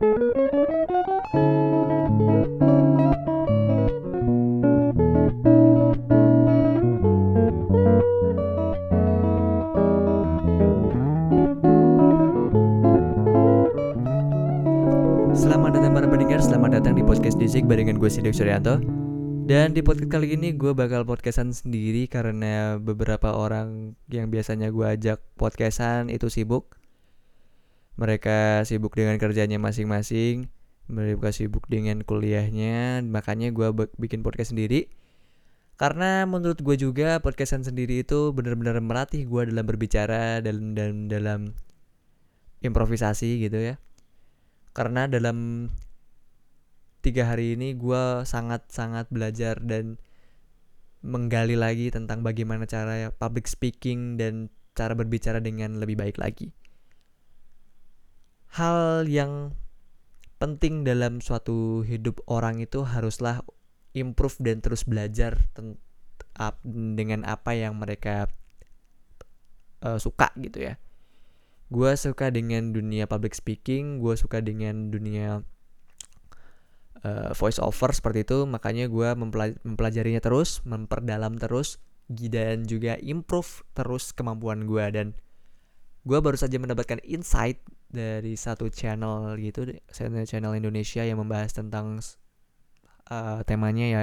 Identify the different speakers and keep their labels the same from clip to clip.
Speaker 1: Selamat datang para pendengar, selamat datang di podcast Dizik barengan gue Sidik Suryanto. Dan di podcast kali ini gue bakal podcastan sendiri karena beberapa orang yang biasanya gue ajak podcastan itu sibuk Mereka sibuk dengan kerjanya masing-masing Mereka sibuk dengan kuliahnya Makanya gue bikin podcast sendiri Karena menurut gue juga podcastan sendiri itu benar-benar melatih gue dalam berbicara dan, dan dalam improvisasi gitu ya karena dalam tiga hari ini gue sangat-sangat belajar dan menggali lagi tentang bagaimana cara public speaking dan cara berbicara dengan lebih baik lagi. Hal yang penting dalam suatu hidup orang itu haruslah improve dan terus belajar dengan apa yang mereka uh, suka gitu ya. Gue suka dengan dunia public speaking gue suka dengan dunia uh, voice over seperti itu. Makanya gue mempelaj mempelajarinya terus memperdalam terus dan juga improve terus kemampuan gue dan gue baru saja mendapatkan insight dari satu channel gitu channel Indonesia yang membahas tentang uh, temanya ya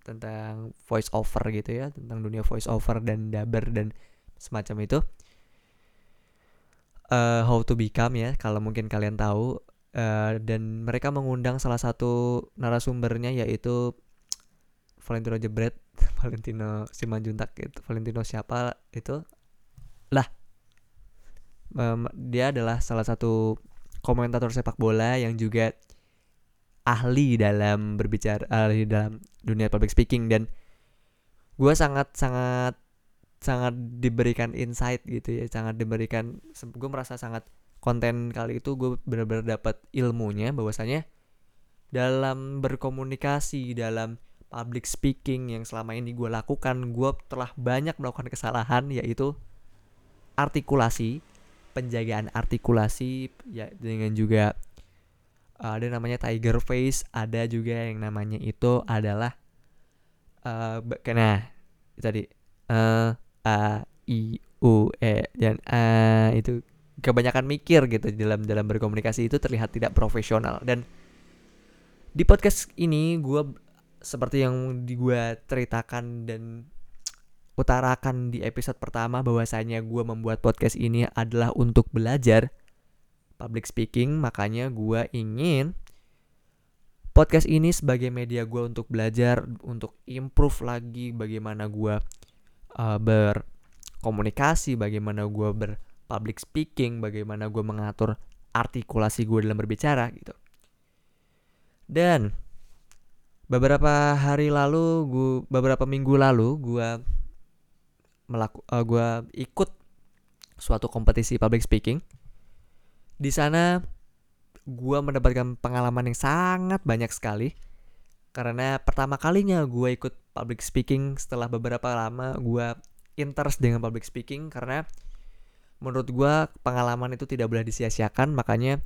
Speaker 1: tentang voice over gitu ya tentang dunia voice over dan daber dan semacam itu. Uh, How to Become ya kalau mungkin kalian tahu. Uh, dan mereka mengundang salah satu narasumbernya yaitu Valentino Jebret Valentino Simanjuntak itu Valentino siapa itu? Lah um, dia adalah salah satu komentator sepak bola yang juga ahli dalam berbicara ahli dalam dunia public speaking. Dan gue sangat sangat sangat diberikan insight gitu ya sangat diberikan gue merasa sangat konten kali itu gue benar-benar dapat ilmunya bahwasanya dalam berkomunikasi dalam public speaking yang selama ini gue lakukan gue telah banyak melakukan kesalahan yaitu artikulasi penjagaan artikulasi ya dengan juga ada namanya tiger face ada juga yang namanya itu adalah uh, nah tadi uh, a i u e dan a itu kebanyakan mikir gitu dalam dalam berkomunikasi itu terlihat tidak profesional. Dan di podcast ini gue seperti yang di gue ceritakan dan utarakan di episode pertama bahwasanya gue membuat podcast ini adalah untuk belajar public speaking makanya gue ingin podcast ini sebagai media gue untuk belajar untuk improve lagi bagaimana gue uh, berkomunikasi, bagaimana gue berpublic speaking, bagaimana gue mengatur artikulasi gue dalam berbicara gitu. Dan beberapa hari lalu, gue beberapa minggu lalu gue melaku, uh, gue ikut suatu kompetisi public speaking. Di sana gue mendapatkan pengalaman yang sangat banyak sekali karena pertama kalinya gue ikut public speaking setelah beberapa lama gue interest dengan public speaking karena menurut gue pengalaman itu tidak boleh disia-siakan makanya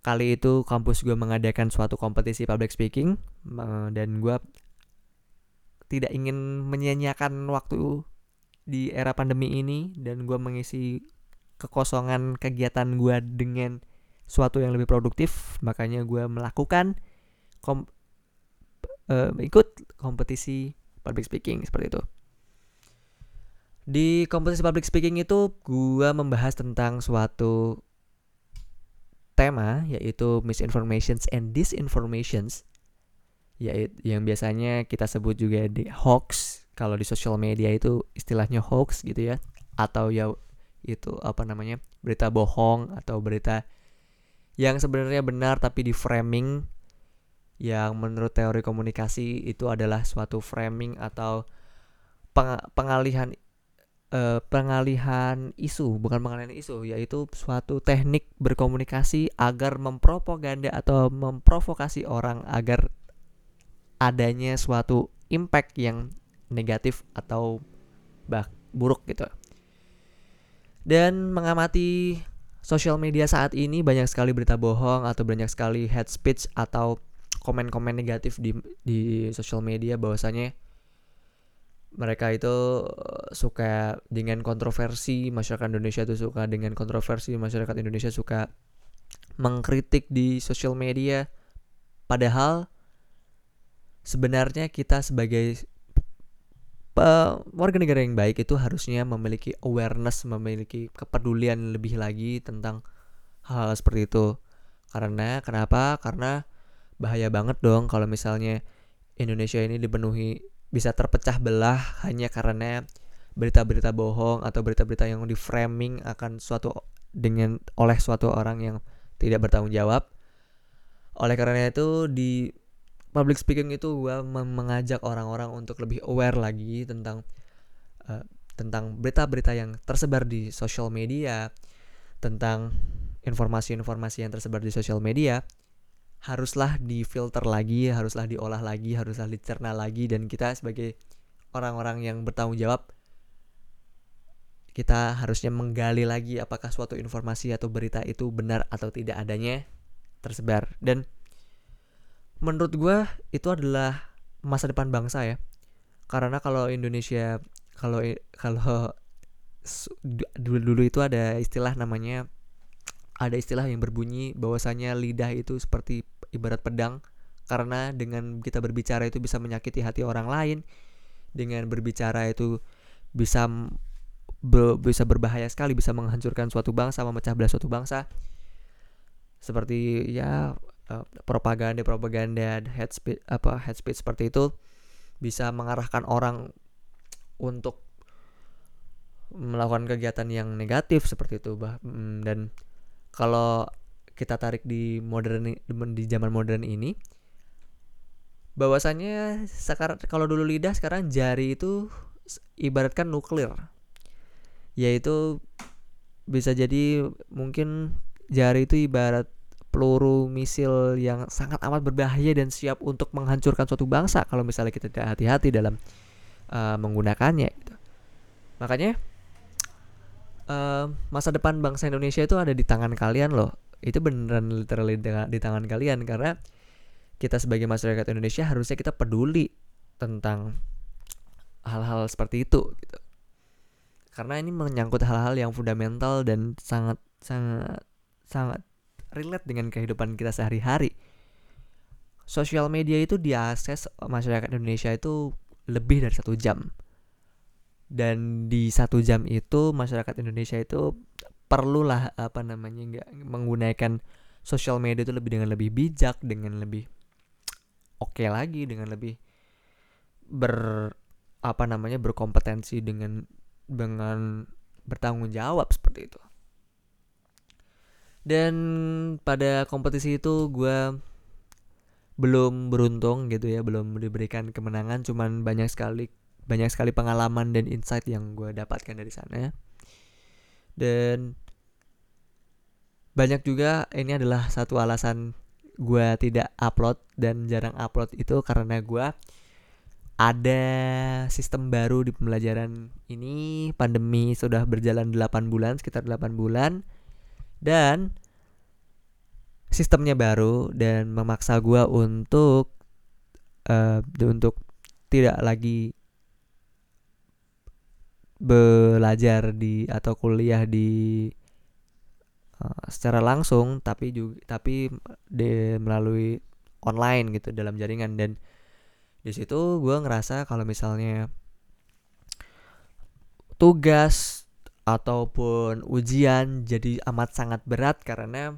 Speaker 1: kali itu kampus gue mengadakan suatu kompetisi public speaking dan gue tidak ingin menyia-nyiakan waktu di era pandemi ini dan gue mengisi kekosongan kegiatan gue dengan suatu yang lebih produktif makanya gue melakukan kom uh, ikut kompetisi public speaking seperti itu. Di kompetisi public speaking itu gua membahas tentang suatu tema yaitu misinformations and disinformations yaitu yang biasanya kita sebut juga di hoax kalau di social media itu istilahnya hoax gitu ya atau ya itu apa namanya berita bohong atau berita yang sebenarnya benar tapi di framing yang menurut teori komunikasi itu adalah suatu framing atau peng pengalihan uh, pengalihan isu bukan pengalihan isu yaitu suatu teknik berkomunikasi agar mempropaganda atau memprovokasi orang agar adanya suatu impact yang negatif atau bah buruk gitu. Dan mengamati sosial media saat ini banyak sekali berita bohong atau banyak sekali head speech atau komen-komen negatif di di sosial media bahwasanya mereka itu suka dengan kontroversi masyarakat Indonesia itu suka dengan kontroversi masyarakat Indonesia suka mengkritik di sosial media. Padahal sebenarnya kita sebagai warga negara yang baik itu harusnya memiliki awareness, memiliki kepedulian lebih lagi tentang hal, -hal seperti itu. Karena kenapa? Karena bahaya banget dong kalau misalnya Indonesia ini dipenuhi bisa terpecah belah hanya karena berita-berita bohong atau berita-berita yang di framing akan suatu dengan oleh suatu orang yang tidak bertanggung jawab. Oleh karena itu di public speaking itu gue mengajak orang-orang untuk lebih aware lagi tentang uh, tentang berita-berita yang tersebar di sosial media, tentang informasi-informasi yang tersebar di sosial media haruslah difilter lagi, haruslah diolah lagi, haruslah dicerna lagi dan kita sebagai orang-orang yang bertanggung jawab kita harusnya menggali lagi apakah suatu informasi atau berita itu benar atau tidak adanya tersebar. Dan menurut gue itu adalah masa depan bangsa ya. Karena kalau Indonesia kalau kalau dulu dulu itu ada istilah namanya ada istilah yang berbunyi bahwasanya lidah itu seperti ibarat pedang. Karena dengan kita berbicara itu bisa menyakiti hati orang lain dengan berbicara itu bisa be, bisa berbahaya sekali bisa menghancurkan suatu bangsa memecah belah suatu bangsa. Seperti ya Eh, propaganda propaganda head speech apa head speech seperti itu bisa mengarahkan orang untuk melakukan kegiatan yang negatif seperti itu bah mm, dan kalau kita tarik di modern di zaman modern ini bahwasanya sekarang kalau dulu lidah sekarang jari itu ibaratkan nuklir. Yaitu bisa jadi mungkin jari itu ibarat peluru misil yang sangat amat berbahaya dan siap untuk menghancurkan suatu bangsa kalau misalnya kita tidak hati-hati dalam uh, menggunakannya gitu. Makanya uh, masa depan bangsa Indonesia itu ada di tangan kalian loh. Itu beneran literally di tangan kalian karena kita sebagai masyarakat Indonesia harusnya kita peduli tentang hal-hal seperti itu gitu. Karena ini menyangkut hal-hal yang fundamental dan sangat sangat sangat relate dengan kehidupan kita sehari-hari. Sosial media itu diakses masyarakat Indonesia itu lebih dari satu jam. Dan di satu jam itu masyarakat Indonesia itu perlulah apa namanya nggak menggunakan sosial media itu lebih dengan lebih bijak, dengan lebih oke okay lagi, dengan lebih ber apa namanya berkompetensi dengan dengan bertanggung jawab seperti itu dan pada kompetisi itu gue belum beruntung gitu ya belum diberikan kemenangan cuman banyak sekali banyak sekali pengalaman dan insight yang gue dapatkan dari sana. Dan banyak juga ini adalah satu alasan gue tidak upload dan jarang upload itu karena gue ada sistem baru di pembelajaran ini. Pandemi sudah berjalan 8 bulan sekitar 8 bulan. Dan sistemnya baru dan memaksa gue untuk uh, untuk tidak lagi belajar di atau kuliah di uh, secara langsung tapi juga tapi de, melalui online gitu dalam jaringan. Dan di situ gue ngerasa kalau misalnya tugas ataupun ujian jadi amat sangat berat karena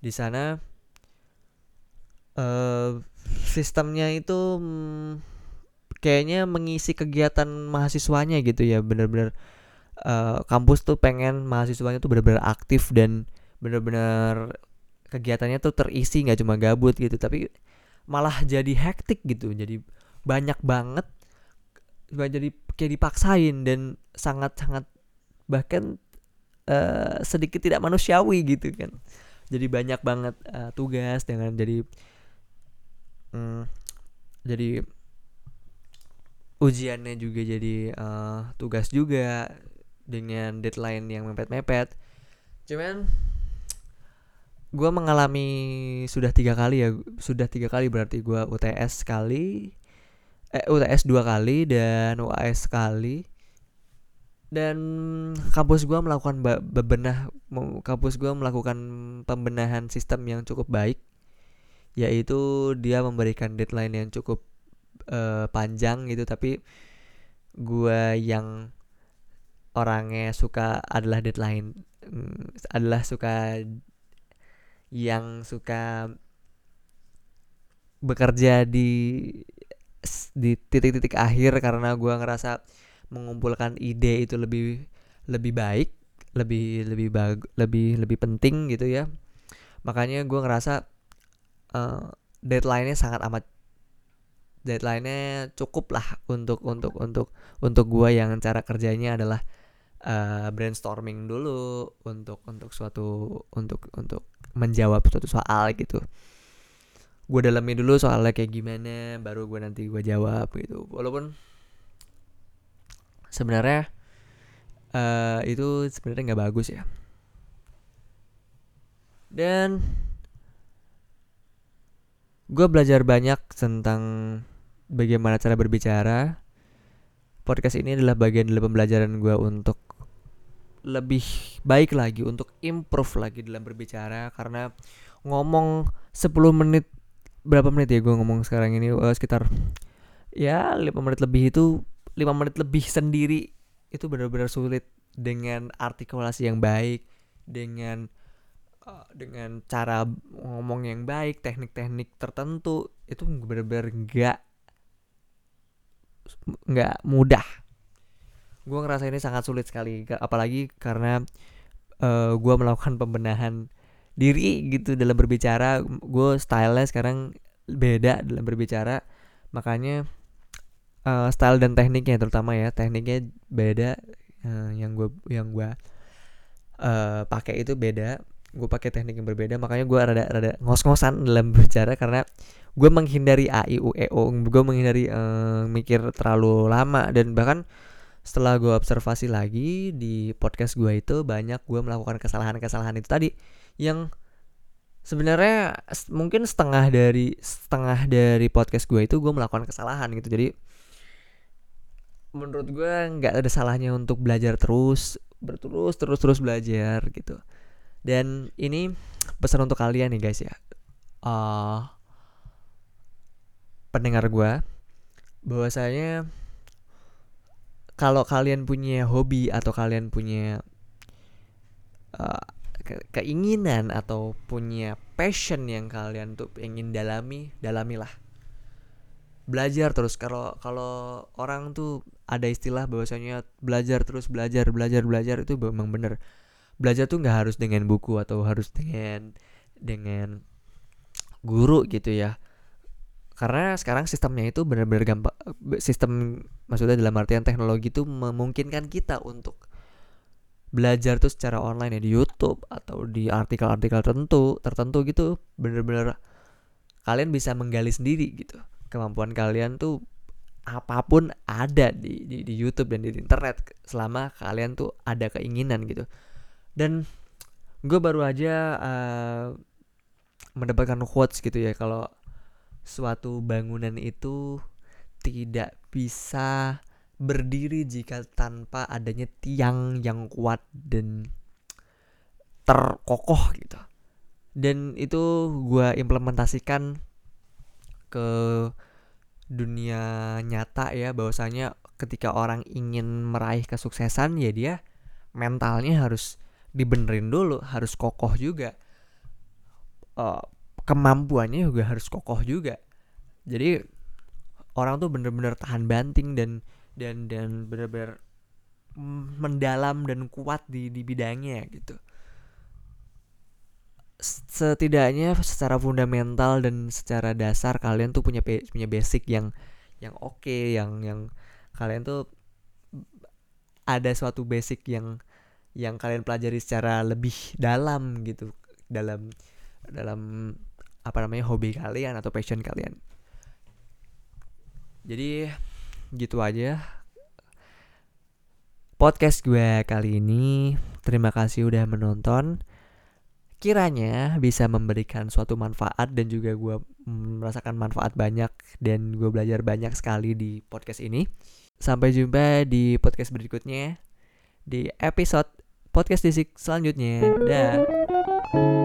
Speaker 1: di sana uh, sistemnya itu hmm, kayaknya mengisi kegiatan mahasiswanya gitu ya bener-bener uh, kampus tuh pengen mahasiswanya tuh bener-bener aktif dan bener-bener kegiatannya tuh terisi nggak cuma gabut gitu tapi malah jadi hektik gitu jadi banyak banget jadi kayak dipaksain dan sangat-sangat bahkan uh, sedikit tidak manusiawi gitu kan jadi banyak banget uh, tugas dengan jadi um, jadi ujiannya juga jadi uh, tugas juga dengan deadline yang mepet-mepet. Cuman gue mengalami sudah tiga kali ya sudah tiga kali berarti gue UTS sekali eh UTS dua kali dan UAS sekali dan kampus gue melakukan bebenah kampus gue melakukan pembenahan sistem yang cukup baik yaitu dia memberikan deadline yang cukup uh, panjang gitu. Tapi gue yang orangnya suka adalah deadline mm, adalah suka yang suka bekerja di di titik-titik akhir karena gue ngerasa mengumpulkan ide itu lebih lebih baik lebih lebih bag lebih lebih penting gitu ya. Makanya gue ngerasa uh, deadline-nya sangat amat deadline-nya cukup lah untuk untuk untuk untuk gue yang cara kerjanya adalah uh, brainstorming dulu untuk untuk suatu untuk untuk menjawab suatu soal gitu. Gue dalami dulu soalnya kayak gimana baru gue nanti gue jawab gitu. Walaupun sebenarnya uh, itu sebenarnya nggak bagus ya. Dan gue belajar banyak tentang bagaimana cara berbicara. Podcast ini adalah bagian dalam pembelajaran gue untuk lebih baik lagi untuk improve lagi dalam berbicara. Karena ngomong 10 menit berapa menit ya gue ngomong sekarang ini? Uh, sekitar ya 5 menit lebih itu lima menit lebih sendiri itu benar-benar sulit dengan artikulasi yang baik dengan uh, dengan cara ngomong yang baik teknik-teknik tertentu itu benar-benar nggak nggak mudah. Gue ngerasa ini sangat sulit sekali apalagi karena uh, gue melakukan pembenahan diri gitu dalam berbicara. Gue stylenya sekarang beda dalam berbicara makanya uh, style dan tekniknya terutama ya tekniknya beda uh, yang gue yang gue uh, pakai itu beda gue pakai teknik yang berbeda makanya gue rada rada ngos-ngosan dalam bicara karena gue menghindari a i u e o gue menghindari uh, mikir terlalu lama dan bahkan setelah gue observasi lagi di podcast gue itu banyak gue melakukan kesalahan-kesalahan itu tadi yang sebenarnya mungkin setengah dari setengah dari podcast gue itu gue melakukan kesalahan gitu. Jadi menurut gue nggak ada salahnya untuk belajar terus berterus terus terus belajar gitu. Dan ini pesan untuk kalian nih guys ya. Uh, pendengar gue bahwasanya kalau kalian punya hobi atau kalian punya uh, ke keinginan atau punya passion yang kalian tuh ingin dalami dalamilah belajar terus. Kalau kalau orang tuh ada istilah bahwasanya belajar terus belajar belajar belajar itu memang bener. Belajar tuh nggak harus dengan buku atau harus dengan dengan guru gitu ya. Karena sekarang sistemnya itu benar-benar gampang sistem maksudnya dalam artian teknologi itu memungkinkan kita untuk belajar tuh secara online ya di YouTube atau di artikel-artikel tertentu tertentu gitu bener-bener kalian bisa menggali sendiri gitu kemampuan kalian tuh apa pun ada di, di di YouTube dan di internet selama kalian tuh ada keinginan gitu. Dan gue baru aja uh, mendapatkan quotes gitu ya kalau suatu bangunan itu tidak bisa berdiri jika tanpa adanya tiang yang kuat dan terkokoh gitu. Dan itu gue implementasikan ke dunia nyata ya bahwasanya ketika orang ingin meraih kesuksesan ya dia mentalnya harus dibenerin dulu harus kokoh juga. Uh, kemampuannya juga harus kokoh juga. Jadi orang tuh bener-bener tahan banting dan dan dan bener-bener mendalam dan kuat di di bidangnya gitu setidaknya secara fundamental dan secara dasar kalian tuh punya punya basic yang yang oke okay, yang yang kalian tuh ada suatu basic yang yang kalian pelajari secara lebih dalam gitu dalam dalam apa namanya hobi kalian atau passion kalian. Jadi gitu aja podcast gue kali ini. Terima kasih udah menonton kiranya bisa memberikan suatu manfaat dan juga gue merasakan manfaat banyak dan gue belajar banyak sekali di podcast ini. Sampai jumpa di podcast berikutnya di episode podcast disik selanjutnya. Dah.